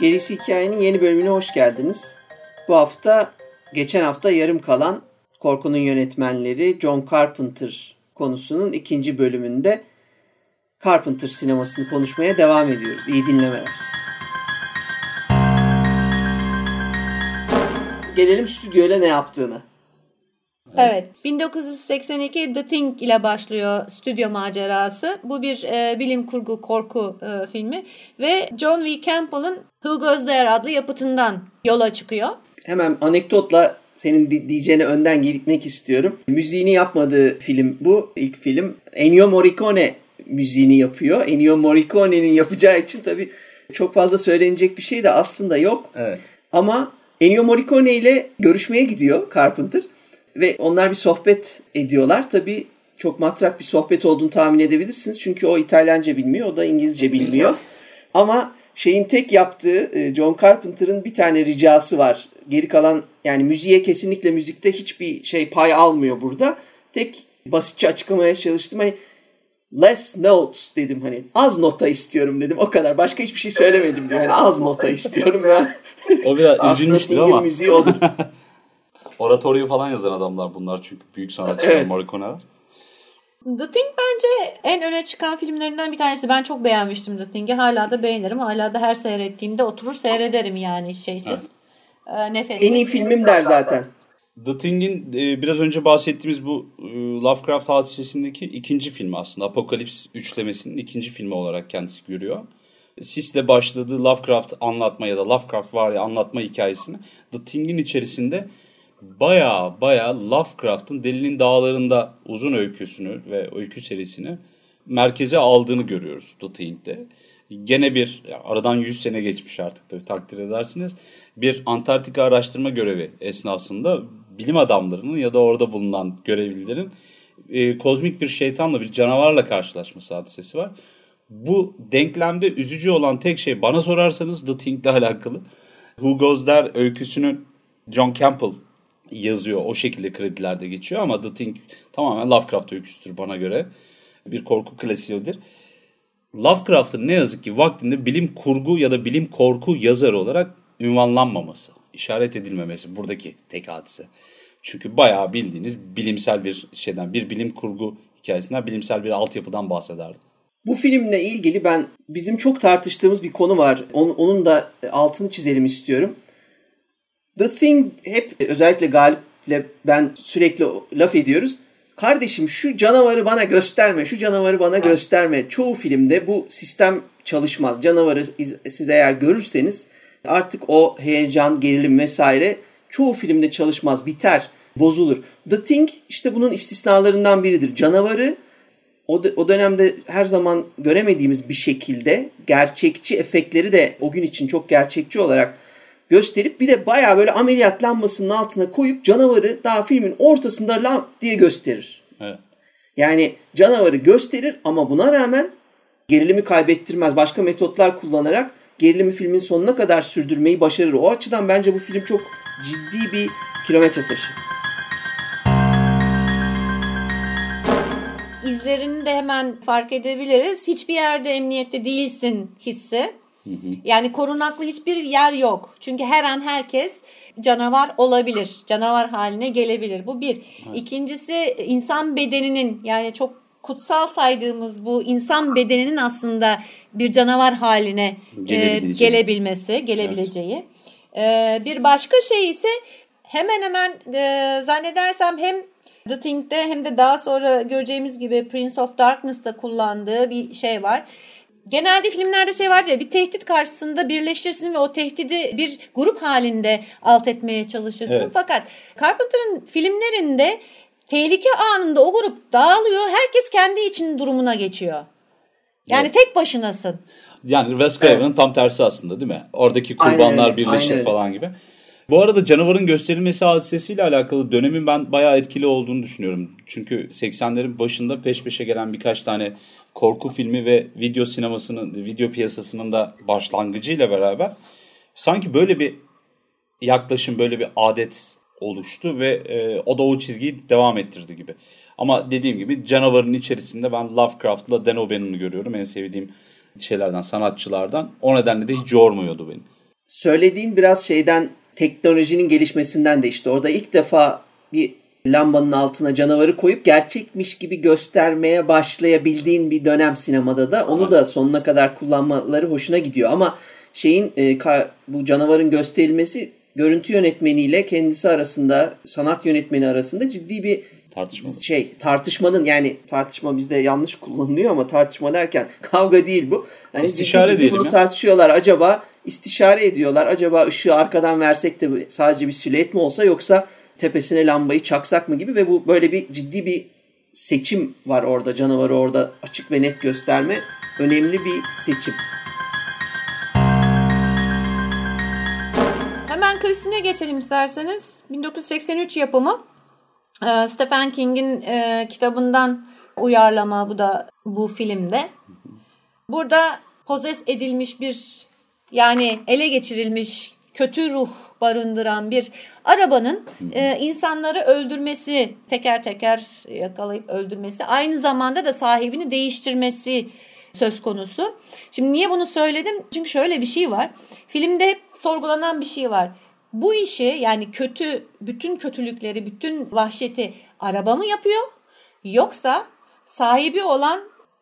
Gerisi Hikayenin yeni bölümüne hoş geldiniz. Bu hafta geçen hafta yarım kalan Korkunun yönetmenleri John Carpenter konusunun ikinci bölümünde Carpenter sinemasını konuşmaya devam ediyoruz. İyi dinlemeler. Gelelim stüdyoyla ne yaptığını. Evet. 1982 The Thing ile başlıyor stüdyo macerası. Bu bir e, bilim kurgu korku e, filmi ve John V. Campbell'ın Who Goes There adlı yapıtından yola çıkıyor. Hemen anekdotla senin diyeceğine önden gitmek istiyorum. Müziğini yapmadığı film bu. ilk film. Ennio Morricone müziğini yapıyor. Ennio Morricone'nin yapacağı için tabii çok fazla söylenecek bir şey de aslında yok. Evet. Ama Ennio Morricone ile görüşmeye gidiyor Carpenter. Ve onlar bir sohbet ediyorlar. Tabii çok matrak bir sohbet olduğunu tahmin edebilirsiniz. Çünkü o İtalyanca bilmiyor, o da İngilizce bilmiyor. Ama şeyin tek yaptığı e, John Carpenter'ın bir tane ricası var. Geri kalan yani müziğe kesinlikle müzikte hiçbir şey pay almıyor burada. Tek basitçe açıklamaya çalıştım. Hani less notes dedim hani az nota istiyorum dedim o kadar başka hiçbir şey söylemedim. Yani az nota istiyorum ben. O biraz üzülmüştür ama. müziği olur. Oratoryo falan yazan adamlar bunlar çünkü büyük sanatçılar evet. Morricone'ler. The Thing bence en öne çıkan filmlerinden bir tanesi. Ben çok beğenmiştim The Thing'i. Hala da beğenirim. Hala da her seyrettiğimde oturur seyrederim yani şeysiz. Evet. E, nefessiz. En iyi filmim der zaten. The Thing'in e, biraz önce bahsettiğimiz bu e, Lovecraft hadisesindeki ikinci filmi aslında. Apokalips üçlemesinin ikinci filmi olarak kendisi görüyor. Sis'le başladığı Lovecraft anlatma ya da Lovecraft var ya anlatma hikayesini The Thing'in içerisinde baya baya Lovecraft'ın Delinin Dağları'nda uzun öyküsünü ve öykü serisini merkeze aldığını görüyoruz The Thing'de. Gene bir aradan 100 sene geçmiş artık tabii takdir edersiniz. Bir Antarktika araştırma görevi esnasında bilim adamlarının ya da orada bulunan görevlilerin e, kozmik bir şeytanla bir canavarla karşılaşması hadisesi var. Bu denklemde üzücü olan tek şey bana sorarsanız The Thing'le alakalı. Who Goes There öyküsünün John Campbell yazıyor. O şekilde kredilerde geçiyor ama The Thing tamamen Lovecraft öyküsüdür bana göre. Bir korku klasiğidir. Lovecraft'ın ne yazık ki vaktinde bilim kurgu ya da bilim korku yazarı olarak ünvanlanmaması, işaret edilmemesi buradaki tek hadise. Çünkü bayağı bildiğiniz bilimsel bir şeyden, bir bilim kurgu hikayesinden, bilimsel bir altyapıdan bahsederdi. Bu filmle ilgili ben bizim çok tartıştığımız bir konu var. Onun, onun da altını çizelim istiyorum. The Thing hep özellikle Galip'le ben sürekli laf ediyoruz. Kardeşim şu canavarı bana gösterme, şu canavarı bana gösterme. Çoğu filmde bu sistem çalışmaz. Canavarı siz eğer görürseniz artık o heyecan, gerilim vesaire çoğu filmde çalışmaz, biter, bozulur. The Thing işte bunun istisnalarından biridir. Canavarı o, o dönemde her zaman göremediğimiz bir şekilde gerçekçi efektleri de o gün için çok gerçekçi olarak gösterip bir de baya böyle ameliyat lambasının altına koyup canavarı daha filmin ortasında lamp diye gösterir. Evet. Yani canavarı gösterir ama buna rağmen gerilimi kaybettirmez. Başka metotlar kullanarak gerilimi filmin sonuna kadar sürdürmeyi başarır. O açıdan bence bu film çok ciddi bir kilometre taşı. İzlerini de hemen fark edebiliriz. Hiçbir yerde emniyette değilsin hissi. Yani korunaklı hiçbir yer yok. Çünkü her an herkes canavar olabilir. Canavar haline gelebilir. Bu bir. Evet. İkincisi insan bedeninin yani çok kutsal saydığımız bu insan bedeninin aslında bir canavar haline e, gelebilmesi, gelebileceği. Evet. E, bir başka şey ise hemen hemen e, zannedersem hem The Thing'de hem de daha sonra göreceğimiz gibi Prince of Darkness'ta kullandığı bir şey var. Genelde filmlerde şey var ya bir tehdit karşısında birleşirsin ve o tehdidi bir grup halinde alt etmeye çalışırsın. Evet. Fakat Carpenter'ın filmlerinde tehlike anında o grup dağılıyor. Herkes kendi için durumuna geçiyor. Yani evet. tek başınasın. Yani Wes Craven'ın evet. tam tersi aslında değil mi? Oradaki kurbanlar aynen, birleşir aynen. falan gibi. Bu arada canavarın gösterilmesi hadisesiyle alakalı dönemin ben bayağı etkili olduğunu düşünüyorum. Çünkü 80'lerin başında peş peşe gelen birkaç tane korku filmi ve video sinemasının, video piyasasının da başlangıcıyla beraber sanki böyle bir yaklaşım, böyle bir adet oluştu ve e, o da o çizgiyi devam ettirdi gibi. Ama dediğim gibi canavarın içerisinde ben Lovecraft'la Dan O'Bannon'u görüyorum. En sevdiğim şeylerden, sanatçılardan. O nedenle de hiç yormuyordu beni. söylediğin biraz şeyden teknolojinin gelişmesinden de işte orada ilk defa bir lambanın altına canavarı koyup gerçekmiş gibi göstermeye başlayabildiğin bir dönem sinemada da. Onu da sonuna kadar kullanmaları hoşuna gidiyor. Ama şeyin e, ka, bu canavarın gösterilmesi görüntü yönetmeniyle kendisi arasında sanat yönetmeni arasında ciddi bir tartışma şey tartışmanın yani tartışma bizde yanlış kullanılıyor ama tartışma derken kavga değil bu. Yani istişare ciddi ciddi bunu ya. tartışıyorlar. Acaba istişare ediyorlar. Acaba ışığı arkadan versek de sadece bir silüet mi olsa yoksa tepesine lambayı çaksak mı gibi ve bu böyle bir ciddi bir seçim var orada. Canavarı orada açık ve net gösterme önemli bir seçim. Hemen Christine'e geçelim isterseniz. 1983 yapımı. Ee, Stephen King'in e, kitabından uyarlama bu da bu filmde. Burada pozes edilmiş bir yani ele geçirilmiş kötü ruh barındıran bir arabanın e, insanları öldürmesi, teker teker yakalayıp öldürmesi, aynı zamanda da sahibini değiştirmesi söz konusu. Şimdi niye bunu söyledim? Çünkü şöyle bir şey var. Filmde hep sorgulanan bir şey var. Bu işi yani kötü, bütün kötülükleri, bütün vahşeti araba mı yapıyor? Yoksa sahibi olan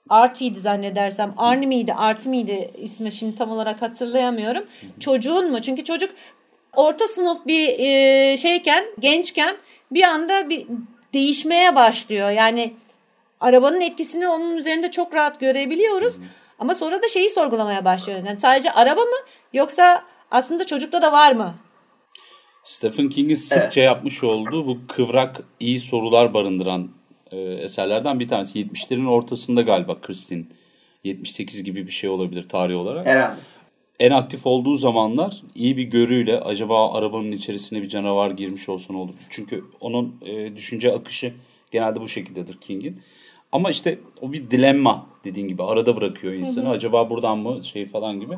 Artie'ydi zannedersem. Arnie miydi, Artie miydi ismi şimdi tam olarak hatırlayamıyorum. Çocuğun mu? Çünkü çocuk orta sınıf bir e, şeyken, gençken bir anda bir değişmeye başlıyor. Yani arabanın etkisini onun üzerinde çok rahat görebiliyoruz. Ama sonra da şeyi sorgulamaya başlıyor. Yani sadece araba mı yoksa aslında çocukta da var mı? Stephen King'in sıkça evet. yapmış olduğu bu kıvrak iyi sorular barındıran e, eserlerden bir tanesi. 70'lerin ortasında galiba Christine. 78 gibi bir şey olabilir tarih olarak. Herhalde. En aktif olduğu zamanlar iyi bir görüyle acaba arabanın içerisine bir canavar girmiş olsa ne olur? Çünkü onun e, düşünce akışı genelde bu şekildedir King'in. Ama işte o bir dilemma dediğin gibi arada bırakıyor insanı. Hı hı. Acaba buradan mı şey falan gibi.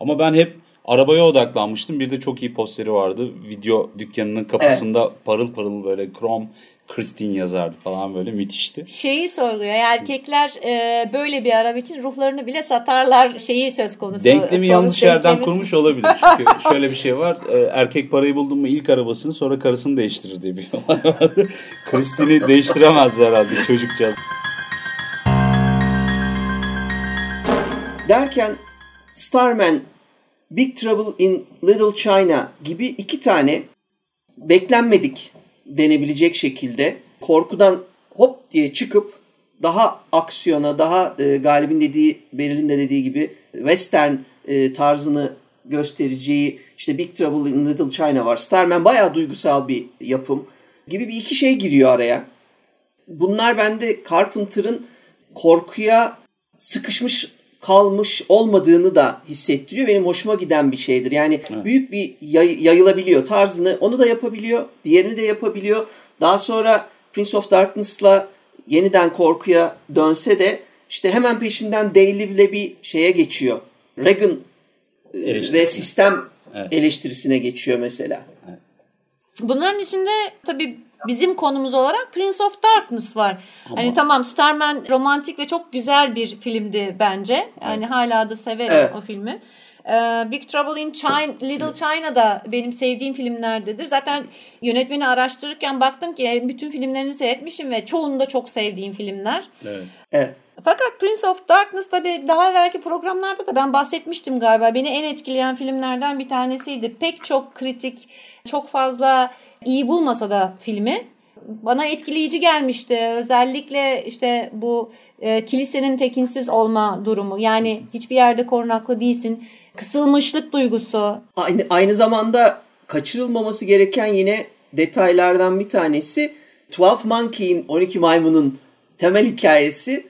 Ama ben hep arabaya odaklanmıştım. Bir de çok iyi posteri vardı. Video dükkanının kapısında evet. parıl parıl böyle krom Christine yazardı falan böyle müthişti. Şeyi sorguluyor. Erkekler e, böyle bir araba için ruhlarını bile satarlar şeyi söz konusu. Denklemi yanlış yerden denklemiz... kurmuş olabilir. Çünkü şöyle bir şey var. E, erkek parayı buldun mu ilk arabasını sonra karısını değiştirir diye bir olay vardı. Christine'i değiştiremezler herhalde çocukcağız. Derken Starman, Big Trouble in Little China gibi iki tane beklenmedik denebilecek şekilde korkudan hop diye çıkıp daha aksiyona, daha e, Galip'in dediği, Beril'in de dediği gibi western e, tarzını göstereceği işte Big Trouble in Little China var. Starman bayağı duygusal bir yapım gibi bir iki şey giriyor araya. Bunlar bende Carpenter'ın korkuya sıkışmış kalmış olmadığını da hissettiriyor. Benim hoşuma giden bir şeydir. Yani evet. büyük bir yay, yayılabiliyor tarzını onu da yapabiliyor. Diğerini de yapabiliyor. Daha sonra Prince of Darkness'la yeniden korkuya dönse de işte hemen peşinden Day bir şeye geçiyor. Reagan e, ve sistem evet. eleştirisine geçiyor mesela. Evet. Bunların içinde tabii bizim konumuz olarak Prince of Darkness var. Ama... Hani tamam Starman romantik ve çok güzel bir filmdi bence. Yani evet. hala da severim evet. o filmi. Ee, Big Trouble in China, Little China da benim sevdiğim filmlerdedir. Zaten yönetmeni araştırırken baktım ki bütün filmlerini seyretmişim ve çoğunu da çok sevdiğim filmler. Evet. evet. Fakat Prince of Darkness tabii daha belki programlarda da ben bahsetmiştim galiba. Beni en etkileyen filmlerden bir tanesiydi. Pek çok kritik, çok fazla iyi bulmasa da filmi bana etkileyici gelmişti. Özellikle işte bu e, kilisenin tekinsiz olma durumu. Yani hiçbir yerde korunaklı değilsin. Kısılmışlık duygusu. Aynı, aynı zamanda kaçırılmaması gereken yine detaylardan bir tanesi 12 Monkey'in 12 maymunun temel hikayesi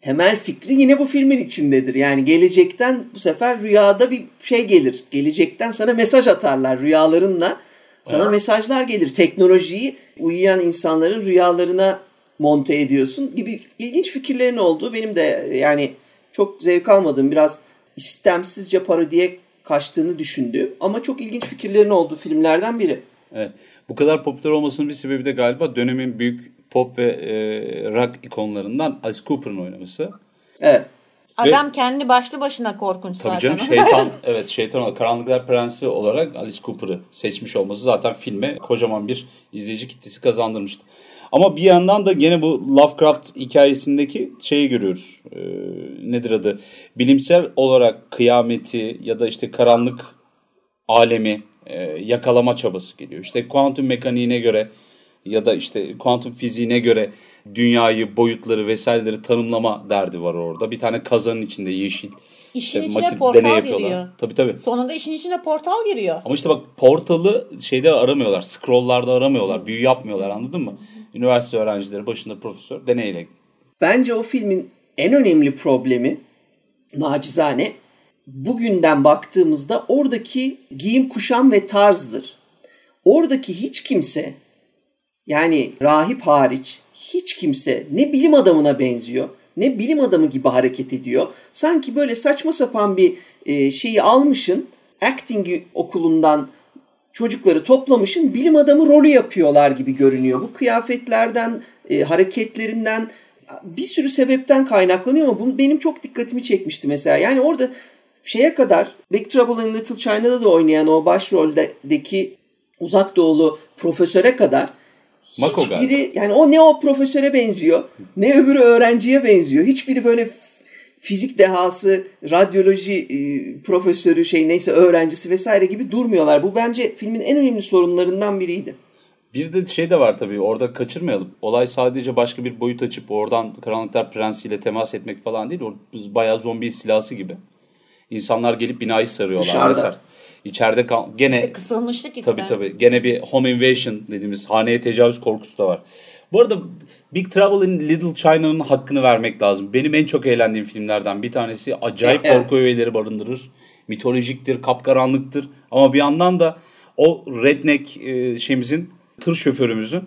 temel fikri yine bu filmin içindedir. Yani gelecekten bu sefer rüyada bir şey gelir. Gelecekten sana mesaj atarlar rüyalarınla sana evet. mesajlar gelir. Teknolojiyi uyuyan insanların rüyalarına monte ediyorsun gibi ilginç fikirlerin olduğu benim de yani çok zevk almadığım biraz istemsizce parodiye kaçtığını düşündüğüm ama çok ilginç fikirlerin olduğu filmlerden biri. Evet. Bu kadar popüler olmasının bir sebebi de galiba dönemin büyük pop ve e, rock ikonlarından Alice Cooper'ın oynaması. Evet. Adam Ve, kendi başlı başına korkunç tabii zaten. Canım, şeytan, evet şeytan olarak Karanlıklar Prensi olarak Alice Cooper'ı seçmiş olması zaten filme kocaman bir izleyici kitlesi kazandırmıştı. Ama bir yandan da gene bu Lovecraft hikayesindeki şeyi görüyoruz. Ee, nedir adı? Bilimsel olarak kıyameti ya da işte karanlık alemi e, yakalama çabası geliyor. İşte kuantum mekaniğine göre ya da işte kuantum fiziğine göre dünyayı, boyutları vesaireleri tanımlama derdi var orada. Bir tane kazanın içinde yeşil. İşin işte içine portal giriyor. Tabii tabii. Sonunda işin içine portal giriyor. Ama işte bak portalı şeyde aramıyorlar. Scrolllarda aramıyorlar. Büyü yapmıyorlar anladın mı? Üniversite öğrencileri başında profesör deneyle. Bence o filmin en önemli problemi nacizane bugünden baktığımızda oradaki giyim kuşam ve tarzdır. Oradaki hiç kimse yani rahip hariç hiç kimse ne bilim adamına benziyor ne bilim adamı gibi hareket ediyor. Sanki böyle saçma sapan bir e, şeyi almışın acting okulundan çocukları toplamışın bilim adamı rolü yapıyorlar gibi görünüyor. Bu kıyafetlerden, e, hareketlerinden bir sürü sebepten kaynaklanıyor ama bu benim çok dikkatimi çekmişti mesela. Yani orada şeye kadar Big Trouble in Little China'da da oynayan o başroldeki uzak doğulu profesöre kadar Mako hiçbiri yani o ne o profesöre benziyor ne öbürü öğrenciye benziyor. Hiçbiri böyle fizik dehası, radyoloji e, profesörü şey neyse öğrencisi vesaire gibi durmuyorlar. Bu bence filmin en önemli sorunlarından biriydi. Bir de şey de var tabii orada kaçırmayalım. Olay sadece başka bir boyut açıp oradan Karanlıklar Prensi ile temas etmek falan değil. O bayağı zombi istilası gibi. İnsanlar gelip binayı sarıyorlar. Dışarıda. Mesela. İçeride kal gene işte kısılmışlık ise. Tabii tabii. Gene bir home invasion dediğimiz haneye tecavüz korkusu da var. Bu arada Big Trouble in Little China'nın hakkını vermek lazım. Benim en çok eğlendiğim filmlerden bir tanesi. Acayip evet. korku öğeleri barındırır. Mitolojiktir, kapkaranlıktır. Ama bir yandan da o redneck e, şeyimizin, tır şoförümüzün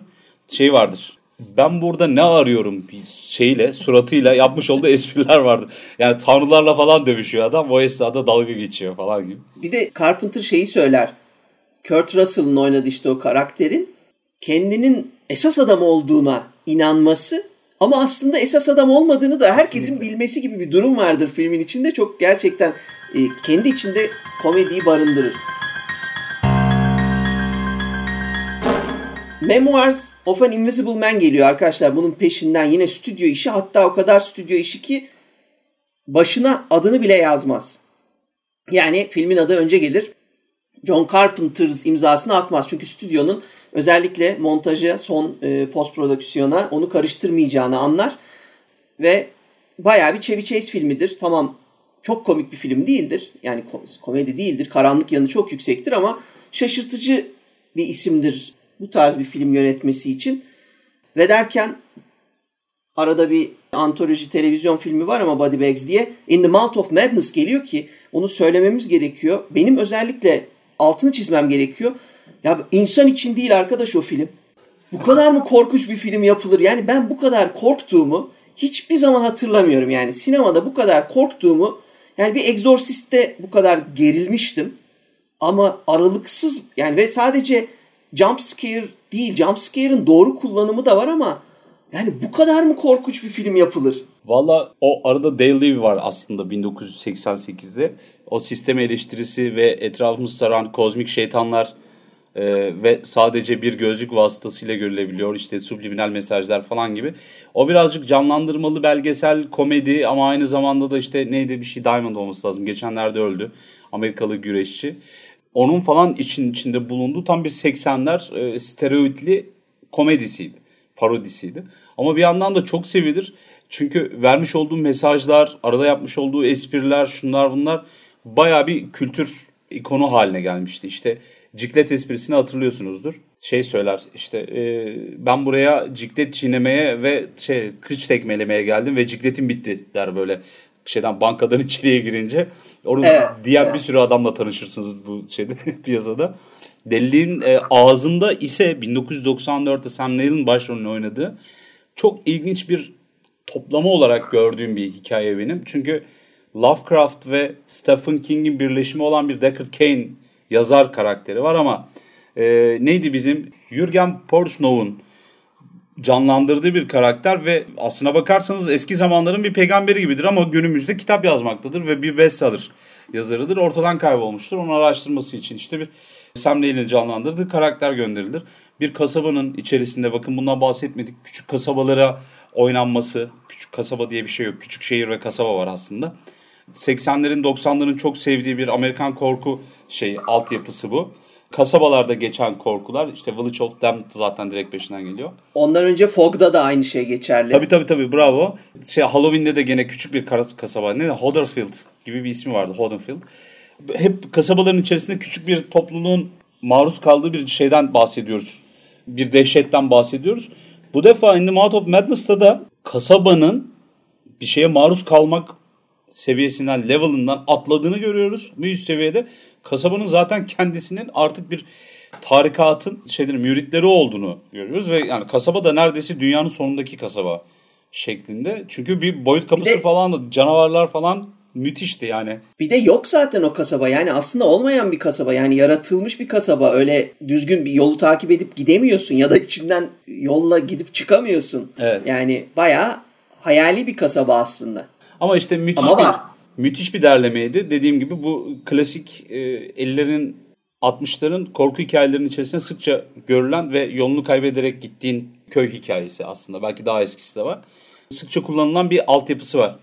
şey vardır ben burada ne arıyorum şeyle suratıyla yapmış olduğu espriler vardı. Yani tanrılarla falan dövüşüyor adam o esnada dalga geçiyor falan gibi. Bir de Carpenter şeyi söyler. Kurt Russell'ın oynadığı işte o karakterin kendinin esas adam olduğuna inanması ama aslında esas adam olmadığını da herkesin Kesinlikle. bilmesi gibi bir durum vardır filmin içinde. Çok gerçekten e, kendi içinde komediyi barındırır. Memoirs of an Invisible Man geliyor arkadaşlar. Bunun peşinden yine stüdyo işi. Hatta o kadar stüdyo işi ki başına adını bile yazmaz. Yani filmin adı önce gelir. John Carpenter's imzasını atmaz. Çünkü stüdyonun özellikle montaja, son e, post prodüksiyona onu karıştırmayacağını anlar. Ve bayağı bir Chevy Chase filmidir. Tamam çok komik bir film değildir. Yani komedi değildir. Karanlık yanı çok yüksektir ama şaşırtıcı bir isimdir bu tarz bir film yönetmesi için. Ve derken arada bir antoloji televizyon filmi var ama Body Bags diye In the Mouth of Madness geliyor ki onu söylememiz gerekiyor. Benim özellikle altını çizmem gerekiyor. Ya insan için değil arkadaş o film. Bu kadar mı korkunç bir film yapılır? Yani ben bu kadar korktuğumu hiçbir zaman hatırlamıyorum. Yani sinemada bu kadar korktuğumu yani bir Exorcist'te bu kadar gerilmiştim. Ama aralıksız yani ve sadece jump scare değil. Jump scare'ın doğru kullanımı da var ama yani bu kadar mı korkunç bir film yapılır? Valla o arada Dale Levy var aslında 1988'de. O sistem eleştirisi ve etrafımız saran kozmik şeytanlar e, ve sadece bir gözlük vasıtasıyla görülebiliyor. İşte subliminal mesajlar falan gibi. O birazcık canlandırmalı belgesel komedi ama aynı zamanda da işte neydi bir şey Diamond olması lazım. Geçenlerde öldü. Amerikalı güreşçi onun falan için içinde bulunduğu tam bir 80'ler e, stereotipli komedisiydi. Parodisiydi. Ama bir yandan da çok sevilir. Çünkü vermiş olduğu mesajlar, arada yapmış olduğu espriler, şunlar bunlar baya bir kültür ikonu haline gelmişti. İşte ciklet esprisini hatırlıyorsunuzdur. Şey söyler işte e, ben buraya ciklet çiğnemeye ve şey kıç tekmelemeye geldim ve cikletim bitti der böyle şeyden bankadan içeriye girince. Orada evet, diğer evet. bir sürü adamla tanışırsınız bu şeyde piyasada. Deliliğin e, ağzında ise 1994'te Sam Neill'in başrolünü oynadığı çok ilginç bir toplama olarak gördüğüm bir hikaye benim. Çünkü Lovecraft ve Stephen King'in birleşimi olan bir Deckard Kane yazar karakteri var ama e, neydi bizim Jürgen Porschnow'un canlandırdığı bir karakter ve aslına bakarsanız eski zamanların bir peygamberi gibidir ama günümüzde kitap yazmaktadır ve bir bestseller yazarıdır. Ortadan kaybolmuştur. Onu araştırması için işte bir Sam Neill'in canlandırdığı karakter gönderilir. Bir kasabanın içerisinde bakın bundan bahsetmedik. Küçük kasabalara oynanması. Küçük kasaba diye bir şey yok. Küçük şehir ve kasaba var aslında. 80'lerin 90'ların çok sevdiği bir Amerikan korku şey altyapısı bu. Kasabalarda geçen korkular işte Village of Damned zaten direkt peşinden geliyor. Ondan önce Fog'da da aynı şey geçerli. Tabii tabii tabii bravo. Şey Halloween'de de gene küçük bir kasaba. Ne? Hodderfield gibi bir ismi vardı. Hodderfield. Hep kasabaların içerisinde küçük bir topluluğun maruz kaldığı bir şeyden bahsediyoruz. Bir dehşetten bahsediyoruz. Bu defa In the Mouth of Madness'ta da kasabanın bir şeye maruz kalmak seviyesinden, level'ından atladığını görüyoruz. Bir üst seviyede kasabanın zaten kendisinin artık bir tarikatın şeydir, müritleri olduğunu görüyoruz. Ve yani kasaba da neredeyse dünyanın sonundaki kasaba şeklinde. Çünkü bir boyut kapısı bir de, falan da canavarlar falan müthişti yani. Bir de yok zaten o kasaba yani aslında olmayan bir kasaba yani yaratılmış bir kasaba öyle düzgün bir yolu takip edip gidemiyorsun ya da içinden yolla gidip çıkamıyorsun. Evet. Yani bayağı hayali bir kasaba aslında. Ama işte müthiş Ama bir var. Müthiş bir derlemeydi. Dediğim gibi bu klasik e, 50'lerin 60'ların korku hikayelerinin içerisinde sıkça görülen ve yolunu kaybederek gittiğin köy hikayesi aslında. Belki daha eskisi de var. Sıkça kullanılan bir altyapısı var.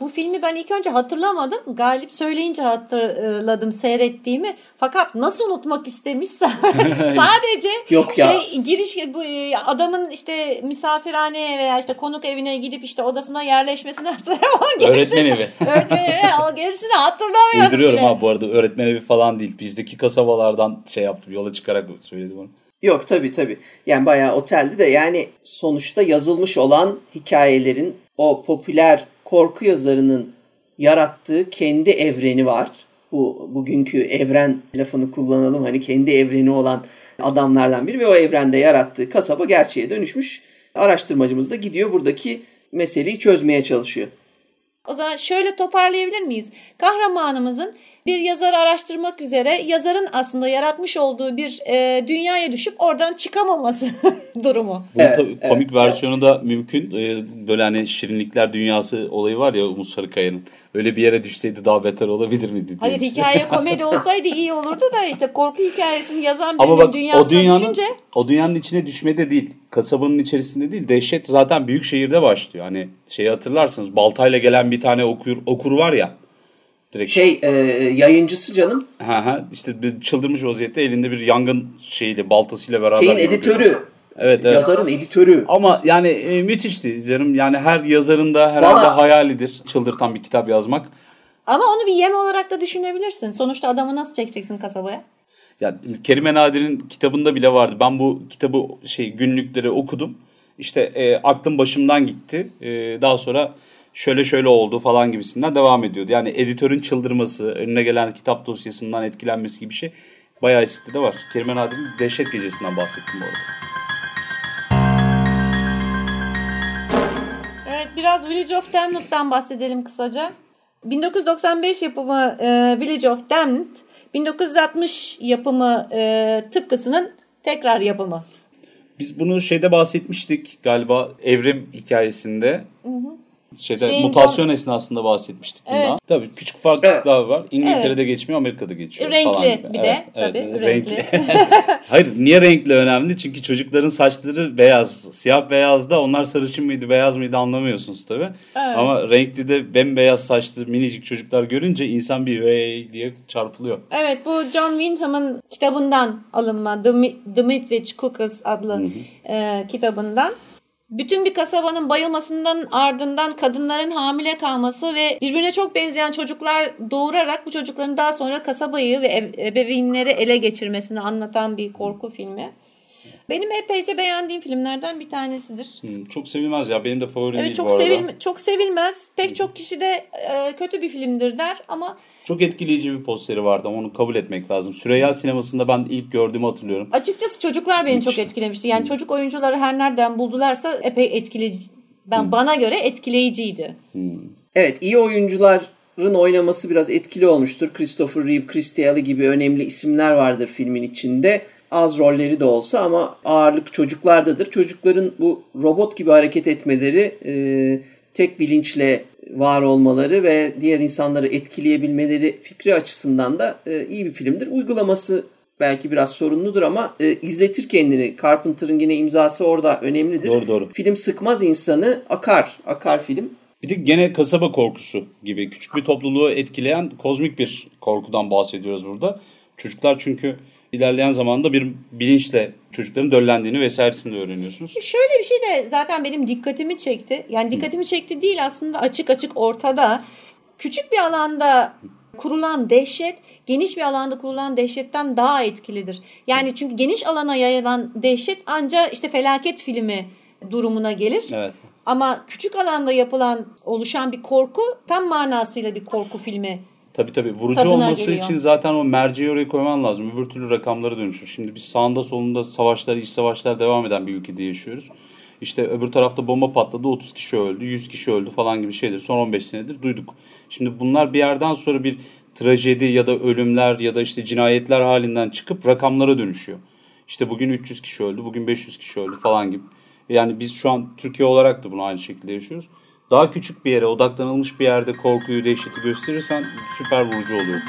Bu filmi ben ilk önce hatırlamadım. Galip söyleyince hatırladım seyrettiğimi. Fakat nasıl unutmak istemişsem sadece Yok ya. şey giriş bu e, adamın işte misafirhaneye veya işte konuk evine gidip işte odasına yerleşmesini hatırlamam. Öğretmen evi. öğretmen evi. Gerisini hatırlamıyorum. Uyduruyorum bile. ha bu arada öğretmen evi falan değil. Bizdeki kasabalardan şey yaptım yola çıkarak söyledim onu. Yok tabii tabii. Yani bayağı oteldi de yani sonuçta yazılmış olan hikayelerin o popüler korku yazarının yarattığı kendi evreni var. Bu bugünkü evren lafını kullanalım. Hani kendi evreni olan adamlardan biri ve o evrende yarattığı kasaba gerçeğe dönüşmüş. Araştırmacımız da gidiyor buradaki meseleyi çözmeye çalışıyor. O zaman şöyle toparlayabilir miyiz? Kahramanımızın bir yazarı araştırmak üzere yazarın aslında yaratmış olduğu bir e, dünyaya düşüp oradan çıkamaması durumu. Bunun evet, tabii evet, komik evet. versiyonu da mümkün. Ee, böyle hani şirinlikler dünyası olayı var ya Umut Sarıkaya'nın. Öyle bir yere düşseydi daha beter olabilir miydi? Hayır hikaye komedi olsaydı iyi olurdu da işte korku hikayesini yazan birinin Ama bak, dünyasına o dünyanın, düşünce. O dünyanın içine düşmede değil. Kasabanın içerisinde değil. Dehşet zaten büyük şehirde başlıyor. Hani şeyi hatırlarsınız baltayla gelen bir tane okur, okur var ya. Direkt. Şey e, yayıncısı canım. Ha ha işte bir çıldırmış vaziyette elinde bir yangın şeyiyle baltasıyla beraber. Şeyin editörü. Evet, evet. Yazarın editörü. Ama yani e, müthişti canım. Yani her yazarın da herhalde Vallahi... hayalidir çıldırtan bir kitap yazmak. Ama onu bir yem olarak da düşünebilirsin. Sonuçta adamı nasıl çekeceksin kasabaya? Ya Kerime Nadir'in kitabında bile vardı. Ben bu kitabı şey günlükleri okudum. İşte e, aklım başımdan gitti. E, daha sonra şöyle şöyle oldu falan gibisinden devam ediyordu. Yani editörün çıldırması, önüne gelen kitap dosyasından etkilenmesi gibi bir şey bayağı eskide de var. Kerime Nadir'in Dehşet Gecesi'nden bahsettim bu arada. Evet biraz Village of Damned'dan bahsedelim kısaca. 1995 yapımı e, Village of Damned, 1960 yapımı e, tıpkısının tekrar yapımı. Biz bunu şeyde bahsetmiştik galiba evrim hikayesinde. Hı hı şeyde Şeyin mutasyon can... esnasında bahsetmiştik bundan. Evet. Tabii küçük farklılıklar evet. var. İngiltere'de evet. geçmiyor, Amerika'da geçiyor renkli falan gibi. bir evet, de evet, tabii renkli. renkli. Hayır, niye renkli önemli? Çünkü çocukların saçları beyaz. Siyah beyaz da onlar sarışın mıydı, beyaz mıydı anlamıyorsunuz tabii. Evet. Ama renkli de bembeyaz saçlı minicik çocuklar görünce insan bir hey diye çarpılıyor. Evet, bu John Wyndham'ın kitabından alınma The, The Midwich Cookers adlı e, kitabından. Bütün bir kasabanın bayılmasından ardından kadınların hamile kalması ve birbirine çok benzeyen çocuklar doğurarak bu çocukların daha sonra kasabayı ve ebeveynleri ele geçirmesini anlatan bir korku filmi. Benim epeyce beğendiğim filmlerden bir tanesidir. Hmm, çok sevilmez ya. Benim de favorim evet, değil çok bu arada. Sevilme, çok sevilmez. Pek hmm. çok kişi de e, kötü bir filmdir der ama... Çok etkileyici bir posteri vardı. Onu kabul etmek lazım. Süreyya sinemasında ben ilk gördüğümü hatırlıyorum. Açıkçası çocuklar beni Müthiş. çok etkilemişti. Yani hmm. çocuk oyuncuları her nereden buldularsa epey etkileyici. Ben hmm. bana göre etkileyiciydi. Hmm. Evet, iyi oyuncuların oynaması biraz etkili olmuştur. Christopher Reeve, Christy Alley gibi önemli isimler vardır filmin içinde. Az rolleri de olsa ama ağırlık çocuklardadır. Çocukların bu robot gibi hareket etmeleri, e, tek bilinçle var olmaları ve diğer insanları etkileyebilmeleri fikri açısından da e, iyi bir filmdir. Uygulaması belki biraz sorunludur ama e, izletir kendini. Carpenter'ın yine imzası orada önemlidir. Doğru doğru. Film sıkmaz insanı, akar. Akar film. Bir de gene kasaba korkusu gibi küçük bir topluluğu etkileyen kozmik bir korkudan bahsediyoruz burada. Çocuklar çünkü ilerleyen zamanda bir bilinçle çocukların döllendiğini vesairesini de öğreniyorsunuz. Şöyle bir şey de zaten benim dikkatimi çekti. Yani dikkatimi çekti değil aslında açık açık ortada. Küçük bir alanda kurulan dehşet geniş bir alanda kurulan dehşetten daha etkilidir. Yani çünkü geniş alana yayılan dehşet ancak işte felaket filmi durumuna gelir. Evet. Ama küçük alanda yapılan oluşan bir korku tam manasıyla bir korku filmi Tabii tabii. Vurucu Tadına olması geliyor. için zaten o merceği oraya koyman lazım. Öbür türlü rakamlara dönüşür. Şimdi biz sağında solunda savaşlar, iç savaşlar devam eden bir ülkede yaşıyoruz. İşte öbür tarafta bomba patladı 30 kişi öldü, 100 kişi öldü falan gibi şeydir. Son 15 senedir duyduk. Şimdi bunlar bir yerden sonra bir trajedi ya da ölümler ya da işte cinayetler halinden çıkıp rakamlara dönüşüyor. İşte bugün 300 kişi öldü, bugün 500 kişi öldü falan gibi. Yani biz şu an Türkiye olarak da bunu aynı şekilde yaşıyoruz. Daha küçük bir yere, odaklanılmış bir yerde korkuyu, dehşeti gösterirsen süper vurucu oluyor.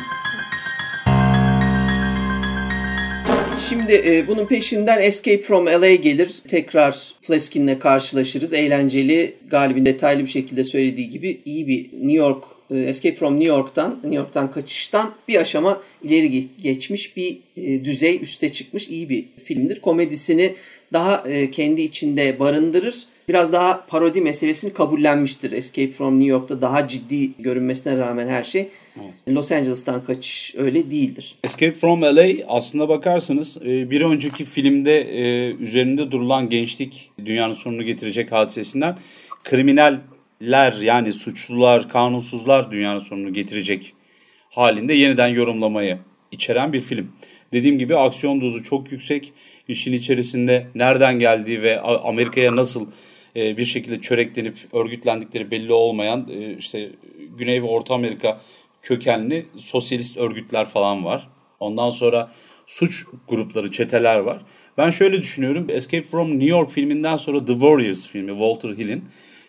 Şimdi e, bunun peşinden Escape from LA gelir. Tekrar Pleskin'le karşılaşırız. Eğlenceli, galibin detaylı bir şekilde söylediği gibi iyi bir New York, e, Escape from New York'tan, New York'tan kaçıştan bir aşama ileri ge- geçmiş bir e, düzey üste çıkmış iyi bir filmdir. Komedisini daha e, kendi içinde barındırır. Biraz daha parodi meselesini kabullenmiştir. Escape from New York'ta daha ciddi görünmesine rağmen her şey. Los Angeles'tan kaçış öyle değildir. Escape from LA aslında bakarsanız e, bir önceki filmde e, üzerinde durulan gençlik dünyanın sonunu getirecek hadisesinden kriminaller yani suçlular, kanunsuzlar dünyanın sonunu getirecek halinde yeniden yorumlamayı içeren bir film. Dediğim gibi aksiyon dozu çok yüksek. İşin içerisinde nereden geldiği ve Amerika'ya nasıl e, bir şekilde çöreklenip örgütlendikleri belli olmayan e, işte Güney ve Orta Amerika kökenli sosyalist örgütler falan var. Ondan sonra suç grupları, çeteler var. Ben şöyle düşünüyorum. Escape from New York filminden sonra The Warriors filmi Walter Hill'in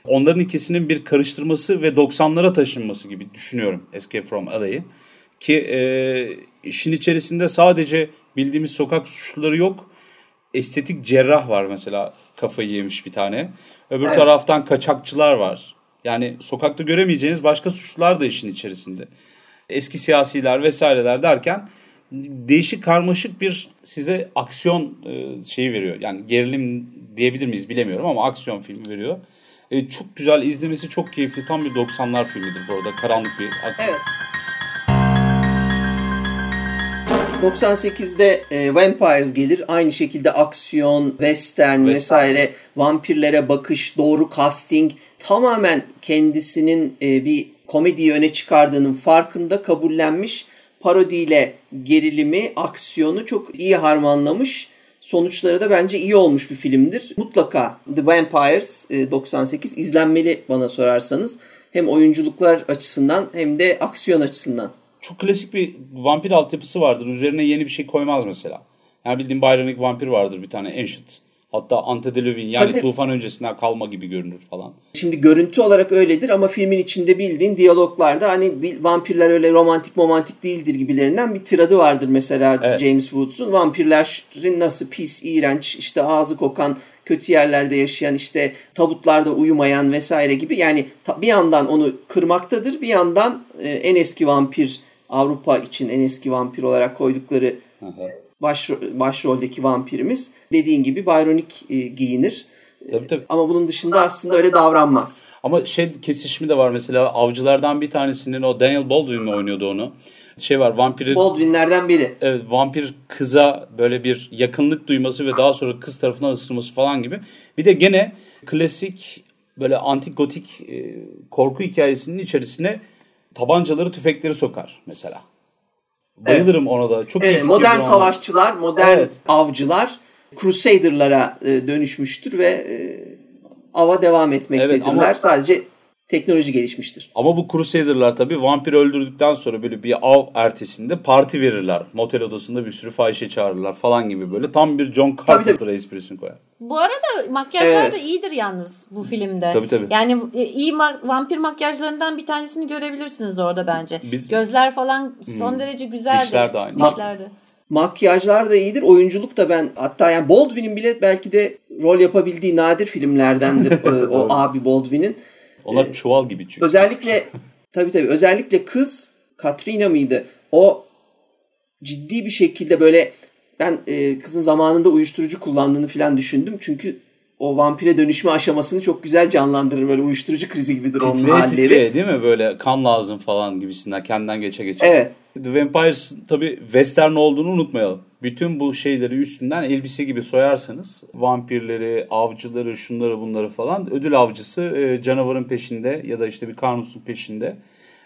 onların ikisinin bir karıştırması ve 90'lara taşınması gibi düşünüyorum Escape from LA'yı. Ki e, işin içerisinde sadece bildiğimiz sokak suçluları yok. Estetik cerrah var mesela kafayı yemiş bir tane. Öbür Evet. taraftan kaçakçılar var. Yani sokakta göremeyeceğiniz başka suçlular da işin içerisinde. Eski siyasiler vesaireler derken değişik karmaşık bir size aksiyon e, şeyi veriyor. Yani gerilim diyebilir miyiz bilemiyorum ama aksiyon filmi veriyor. E, çok güzel izlemesi çok keyifli. Tam bir 90'lar filmidir bu arada. Karanlık bir aksiyon. Evet. 98'de e, Vampires gelir. Aynı şekilde aksiyon, western vesaire, vampirlere bakış, doğru casting tamamen kendisinin e, bir komediyi öne çıkardığının farkında kabullenmiş. Parodiyle gerilimi, aksiyonu çok iyi harmanlamış. Sonuçları da bence iyi olmuş bir filmdir. Mutlaka The Vampires e, 98 izlenmeli bana sorarsanız. Hem oyunculuklar açısından hem de aksiyon açısından. Çok klasik bir vampir altyapısı vardır. Üzerine yeni bir şey koymaz mesela. Yani bildiğim Byronic vampir vardır bir tane Ancient. Hatta Antediluvian yani Tabii. tufan öncesinden kalma gibi görünür falan. Şimdi görüntü olarak öyledir ama filmin içinde bildiğin diyaloglarda hani vampirler öyle romantik romantik değildir gibilerinden bir tiradı vardır mesela Evet. James Woods'un. Vampirlerin nasıl pis, iğrenç, işte ağzı kokan, kötü yerlerde yaşayan, işte tabutlarda uyumayan vesaire gibi. Yani bir yandan onu kırmaktadır, bir yandan e, en eski vampir Avrupa için en eski vampir olarak koydukları başro- başroldeki vampirimiz dediğin gibi Byronic e, giyinir. Tabii tabii. Ama bunun dışında aslında öyle davranmaz. Ama şey kesişimi de var mesela avcılardan bir tanesinin o Daniel Baldwin mi oynuyordu onu? Şey var vampiri Baldwin'lerden biri. evet, vampir kıza böyle bir yakınlık duyması ve daha sonra kız tarafından ısırması falan gibi. Bir de gene klasik böyle antik gotik e, korku hikayesinin içerisine tabancaları tüfekleri sokar mesela. Bayılırım ona da. Çok Evet, modern savaşçılar, modern Evet. avcılar Crusader'lara e, dönüşmüştür ve e, ava devam etmektedirler. Evet, ama- Sadece teknoloji gelişmiştir. Ama bu Crusader'lar tabii vampir öldürdükten sonra böyle bir av ertesinde parti verirler. Motel odasında bir sürü fahişe çağırırlar falan gibi böyle. Tam bir John Carpenter esprisini koyar. Bu arada makyajlar Evet. da iyidir yalnız bu filmde. Tabii, tabii. Yani e, iyi ma- vampir makyajlarından bir tanesini görebilirsiniz orada bence. Biz- Gözler falan son derece güzeldi. Dişler de aynı. Dişler de. Makyajlar da iyidir. Oyunculuk da ben hatta yani Baldwin'in bile belki de rol yapabildiği nadir filmlerdendir e, o abi Baldwin'in. Onlar çuval gibi çünkü. Özellikle tabii tabii özellikle kız Katrina mıydı? O ciddi bir şekilde böyle ben e, kızın zamanında uyuşturucu kullandığını falan düşündüm. Çünkü o vampire dönüşme aşamasını çok güzel canlandırır. Böyle uyuşturucu krizi gibidir onun Titreye halleri. titreye değil mi böyle kan lazım falan gibisinden kendinden geçe geçe. Evet. The Vampires tabii western olduğunu unutmayalım. Bütün bu şeyleri üstünden elbise gibi soyarsanız vampirleri, avcıları, şunları bunları falan ödül avcısı e, canavarın peşinde ya da işte bir kanunsuz peşinde.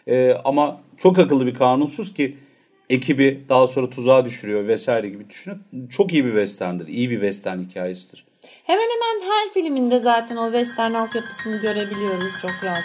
E, ama çok akıllı bir kanunsuz ki ekibi daha sonra tuzağa düşürüyor vesaire gibi düşünüp çok iyi bir westerndir. İyi bir western hikayesidir. Hemen hemen her filminde zaten o western altyapısını görebiliyoruz çok rahat.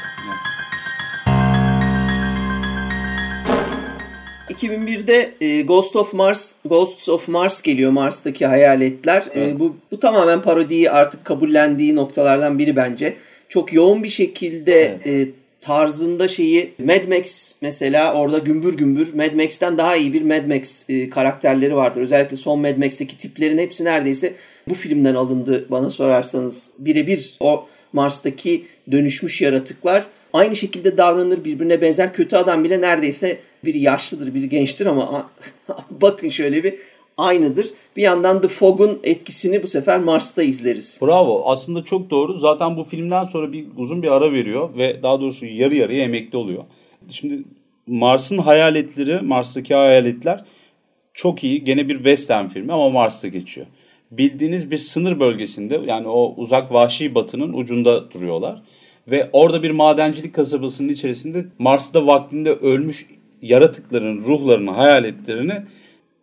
2001'de e, Ghost of Mars, Ghosts of Mars geliyor Mars'taki hayaletler. E, bu bu tamamen parodiyi artık kabullendiği noktalardan biri bence. Çok yoğun bir şekilde e, tarzında şeyi Mad Max mesela orada gümbür gümbür Mad Max'ten daha iyi bir Mad Max e, karakterleri vardır. Özellikle son Mad Max'teki tiplerin hepsi neredeyse bu filmden alındı bana sorarsanız. Birebir o Mars'taki dönüşmüş yaratıklar aynı şekilde davranır birbirine benzer kötü adam bile neredeyse biri yaşlıdır biri gençtir ama bakın şöyle bir aynıdır. Bir yandan The Fog'un etkisini bu sefer Mars'ta izleriz. Bravo. Aslında çok doğru. Zaten bu filmden sonra bir uzun bir ara veriyor ve daha doğrusu yarı yarıya emekli oluyor. Şimdi Mars'ın hayaletleri, Mars'taki hayaletler çok iyi. Gene bir western filmi ama Mars'ta geçiyor. Bildiğiniz bir sınır bölgesinde yani o uzak vahşi batının ucunda duruyorlar. Ve orada bir madencilik kasabasının içerisinde Mars'ta vaktinde ölmüş yaratıkların ruhlarını, hayaletlerini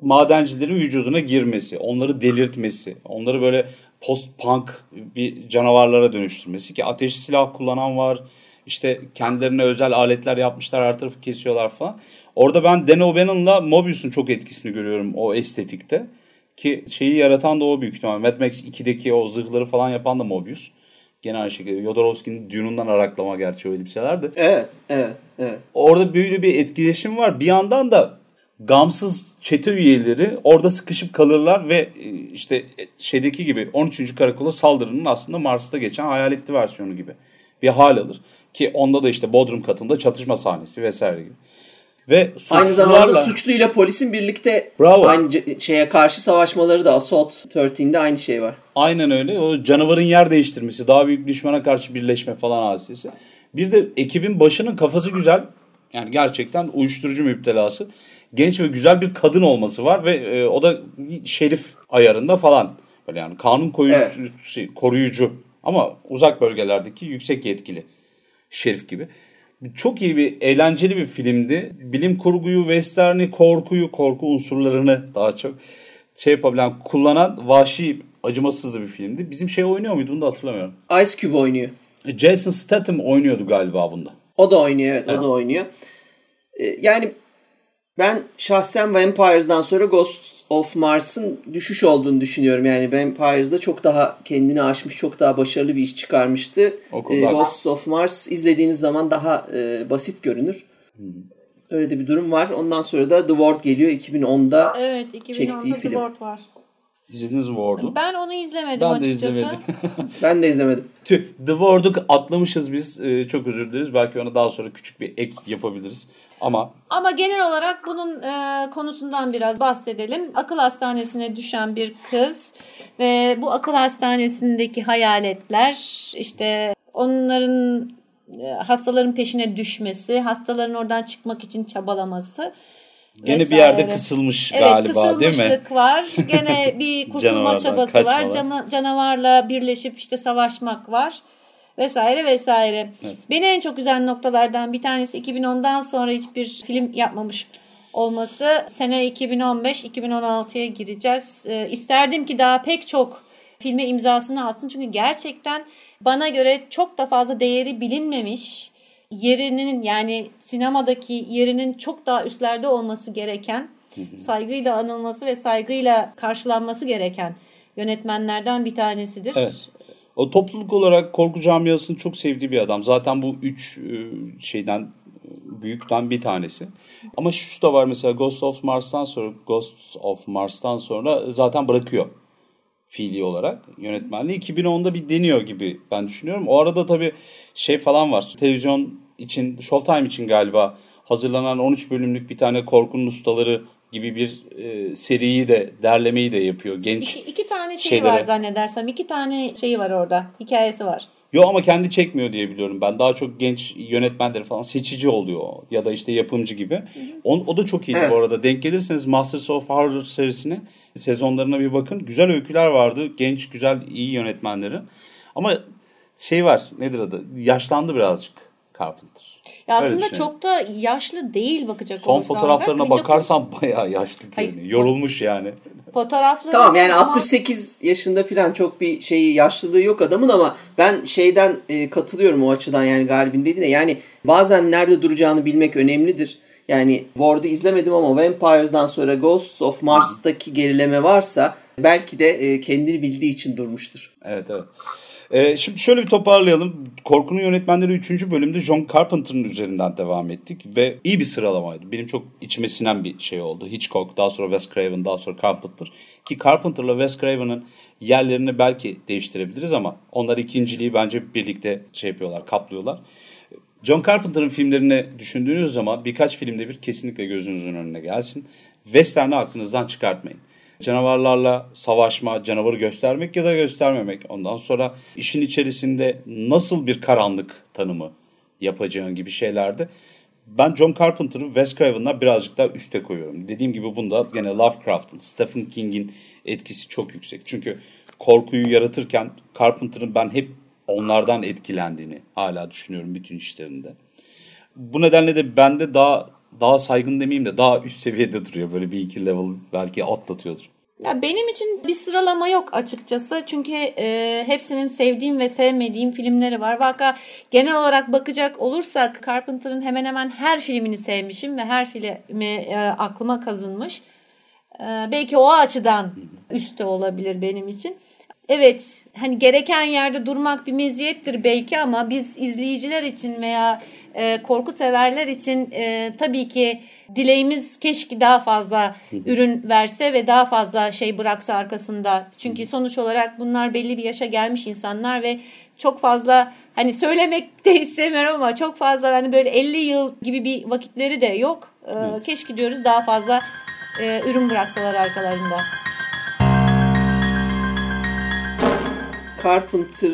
madencilerin vücuduna girmesi, onları delirtmesi, onları böyle post-punk bir canavarlara dönüştürmesi ki ateşli silah kullanan var. İşte kendilerine özel aletler yapmışlar, her tarafı kesiyorlar falan. Orada ben Dan O'Bannon'la Mobius'un çok etkisini görüyorum o estetikte. Ki şeyi yaratan da o büyük ihtimal. Mad Max 2'deki o zırhları falan yapan da Mobius. Gene aynı şekilde Jodorowsky'nin Dune'undan araklama gerçi o elbiselerdi. Evet, evet, evet. Orada böyle bir etkileşim var. Bir yandan da gamsız çete üyeleri orada sıkışıp kalırlar ve e, işte şeydeki gibi 13. karakola saldırının aslında Mars'ta geçen hayaletli versiyonu gibi bir hal alır. Ki onda da işte Bodrum katında çatışma sahnesi vesaire gibi. Ve Aynı zamanda suçlularla suçluyla polisin birlikte Bravo. aynı şeye karşı savaşmaları da Assault 13'de aynı şey var. aynen öyle o canavarın yer değiştirmesi, daha büyük düşmana karşı birleşme falan hadisesi. Bir de ekibin başının kafası güzel. Yani gerçekten uyuşturucu müptelası. Genç ve güzel bir kadın olması var ve e, o da şerif ayarında falan. Böyle yani kanun koyucu, Evet. şey, koruyucu ama uzak bölgelerdeki yüksek yetkili şerif gibi. Çok iyi bir eğlenceli bir filmdi. Bilim kurguyu, westerni, korkuyu, korku unsurlarını daha çok şey yapabilen, kullanan vahşi, acımasız da bir filmdi. Bizim şey oynuyor muydu bunu da hatırlamıyorum. Ice Cube oynuyor. Jason Statham oynuyordu galiba bunda. O da oynuyor evet, o da oynuyor. Ee, yani ben şahsen Vampires'dan sonra Ghost of Mars'ın düşüş olduğunu düşünüyorum. Yani Vampires'da çok daha kendini aşmış, çok daha başarılı bir iş çıkarmıştı. O konuda Ee. Ghost of Mars izlediğiniz zaman daha e, basit görünür. Öyle de bir durum var. Ondan sonra da The Ward geliyor 2010'da. Evet Çektiği 2010'da The film. Ward var. İzlediniz mi Ward'u? Ben onu izlemedim Ben de açıkçası. izlemedim. Ben de izlemedim. Tüh, The Ward'u atlamışız biz. Ee, çok özür dileriz. Belki ona daha sonra küçük bir ek yapabiliriz. Ama Ama genel olarak bunun e, konusundan biraz bahsedelim. Akıl hastanesine düşen bir kız ve bu akıl hastanesindeki hayaletler işte onların e, hastaların peşine düşmesi, hastaların oradan çıkmak için çabalaması. gene bir yerde kısılmış Evet galiba değil mi? kısılmışlık var. Gene bir kurtulma çabası kaçma var. var. Cana- canavarla birleşip işte savaşmak var. Vesaire vesaire. Evet. Beni en çok üzen noktalardan bir tanesi 2010'dan sonra hiçbir film yapmamış olması. Sene 2015-2016'ya gireceğiz. Ee, isterdim ki daha pek çok filme imzasını atsın. Çünkü gerçekten bana göre çok da fazla değeri bilinmemiş yerinin yani sinemadaki yerinin çok daha üstlerde olması gereken, saygıyla anılması ve saygıyla karşılanması gereken yönetmenlerden bir tanesidir. Evet. O topluluk olarak korku camiasını çok sevdiği bir adam. Zaten bu üç e, şeyden e, büyükten bir tanesi. Ama şu da var mesela Ghost of Mars'tan sonra Ghosts of Mars'tan sonra zaten bırakıyor fiili olarak yönetmenliği. 2010'da bir deniyor gibi ben düşünüyorum. O arada tabii şey falan var. Televizyon için, Showtime için galiba hazırlanan 13 bölümlük bir tane korkunun ustaları gibi bir e, seriyi de derlemeyi de yapıyor genç. İki, iki tane şey şeylere. var zannedersem. iki tane şeyi var orada. Hikayesi var. Yok ama kendi çekmiyor diye biliyorum ben. Daha çok genç yönetmenleri falan seçici oluyor ya da işte yapımcı gibi. O, o da çok iyiydi evet. bu arada. Denk gelirseniz Masters of Horror serisine sezonlarına bir bakın. Güzel öyküler vardı. Genç, güzel, iyi yönetmenleri. Ama şey var nedir adı? Yaşlandı birazcık Carpenter. Ya aslında çok da yaşlı değil bakacak Son olursan. Son fotoğraflarına ben, bakarsan bayağı yaşlı görünüyor. Yorulmuş yani. Fotoğrafları Tamam yani ama... 68 yaşında falan çok bir şeyi yaşlılığı yok adamın ama ben şeyden e, katılıyorum o açıdan yani Galib'in dediğine. Yani bazen nerede duracağını bilmek önemlidir. Yani Ward'u izlemedim ama Vampires'dan sonra Ghosts of Mars'taki gerileme varsa belki de e, kendini bildiği için durmuştur. Evet evet. Ee, şimdi şöyle bir toparlayalım. Korkunun yönetmenleri 3. bölümde John Carpenter'ın üzerinden devam ettik ve iyi bir sıralamaydı. Benim çok içime sinen bir şey oldu. Hitchcock, daha sonra Wes Craven, daha sonra Carpenter. Ki Carpenter'la Wes Craven'ın yerlerini belki değiştirebiliriz ama onlar ikinciliği bence birlikte şey yapıyorlar, kaplıyorlar. John Carpenter'ın filmlerini düşündüğünüz zaman birkaç filmde bir kesinlikle gözünüzün önüne gelsin. Western'i aklınızdan çıkartmayın canavarlarla savaşma, canavarı göstermek ya da göstermemek. Ondan sonra işin içerisinde nasıl bir karanlık tanımı yapacağın gibi şeylerde. Ben John Carpenter'ı Wes Craven'dan birazcık daha üste koyuyorum. Dediğim gibi bunda gene Lovecraft'ın, Stephen King'in etkisi çok yüksek. Çünkü korkuyu yaratırken Carpenter'ın ben hep onlardan etkilendiğini hala düşünüyorum bütün işlerinde. Bu nedenle de bende daha daha saygın demeyeyim de daha üst seviyede duruyor. Böyle bir iki level belki atlatıyordur. Ya benim için bir sıralama yok açıkçası. Çünkü e, hepsinin sevdiğim ve sevmediğim filmleri var. Vaka genel olarak bakacak olursak Carpenter'ın hemen hemen her filmini sevmişim ve her filmi e, aklıma kazınmış. E, belki o açıdan üstte olabilir benim için. Evet hani gereken yerde durmak bir meziyettir belki ama biz izleyiciler için veya e, korku severler için e, tabii ki dileğimiz keşke daha fazla ürün verse ve daha fazla şey bıraksa arkasında. Çünkü sonuç olarak bunlar belli bir yaşa gelmiş insanlar ve çok fazla hani söylemek de istemiyorum ama çok fazla hani böyle 50 yıl gibi bir vakitleri de yok. E, evet. Keşke diyoruz daha fazla e, ürün bıraksalar arkalarında. Carpenter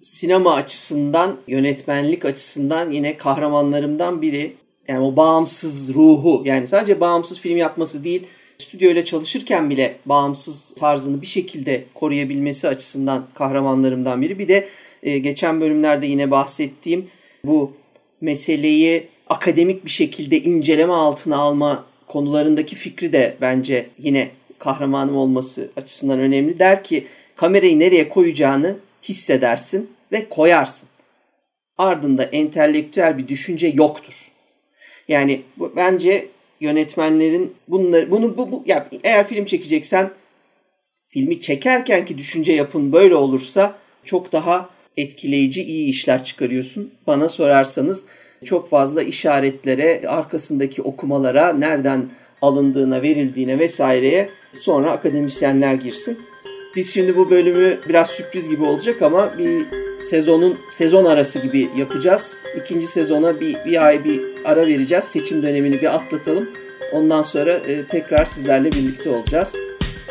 sinema açısından, yönetmenlik açısından yine kahramanlarımdan biri. Yani o bağımsız ruhu yani sadece bağımsız film yapması değil, stüdyoyla çalışırken bile bağımsız tarzını bir şekilde koruyabilmesi açısından kahramanlarımdan biri. Bir de e, geçen bölümlerde yine bahsettiğim bu meseleyi akademik bir şekilde inceleme altına alma konularındaki fikri de bence yine kahramanım olması açısından önemli. Der ki kamerayı nereye koyacağını hissedersin ve koyarsın. Ardında entelektüel bir düşünce yoktur. Yani bu, bence yönetmenlerin bunları bunu bu, bu ya eğer film çekeceksen filmi çekerken ki düşünce yapın böyle olursa çok daha etkileyici iyi işler çıkarıyorsun. Bana sorarsanız çok fazla işaretlere, arkasındaki okumalara, nereden alındığına, verildiğine vesaireye sonra akademisyenler girsin. Biz şimdi bu bölümü biraz sürpriz gibi olacak ama bir sezonun sezon arası gibi yapacağız. İkinci sezona bir, bir ay bir ara vereceğiz. Seçim dönemini bir atlatalım. Ondan sonra e, tekrar sizlerle birlikte olacağız.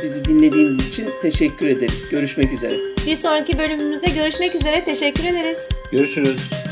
Bizi dinlediğiniz için teşekkür ederiz. Görüşmek üzere. Bir sonraki bölümümüzde görüşmek üzere. Teşekkür ederiz. Görüşürüz.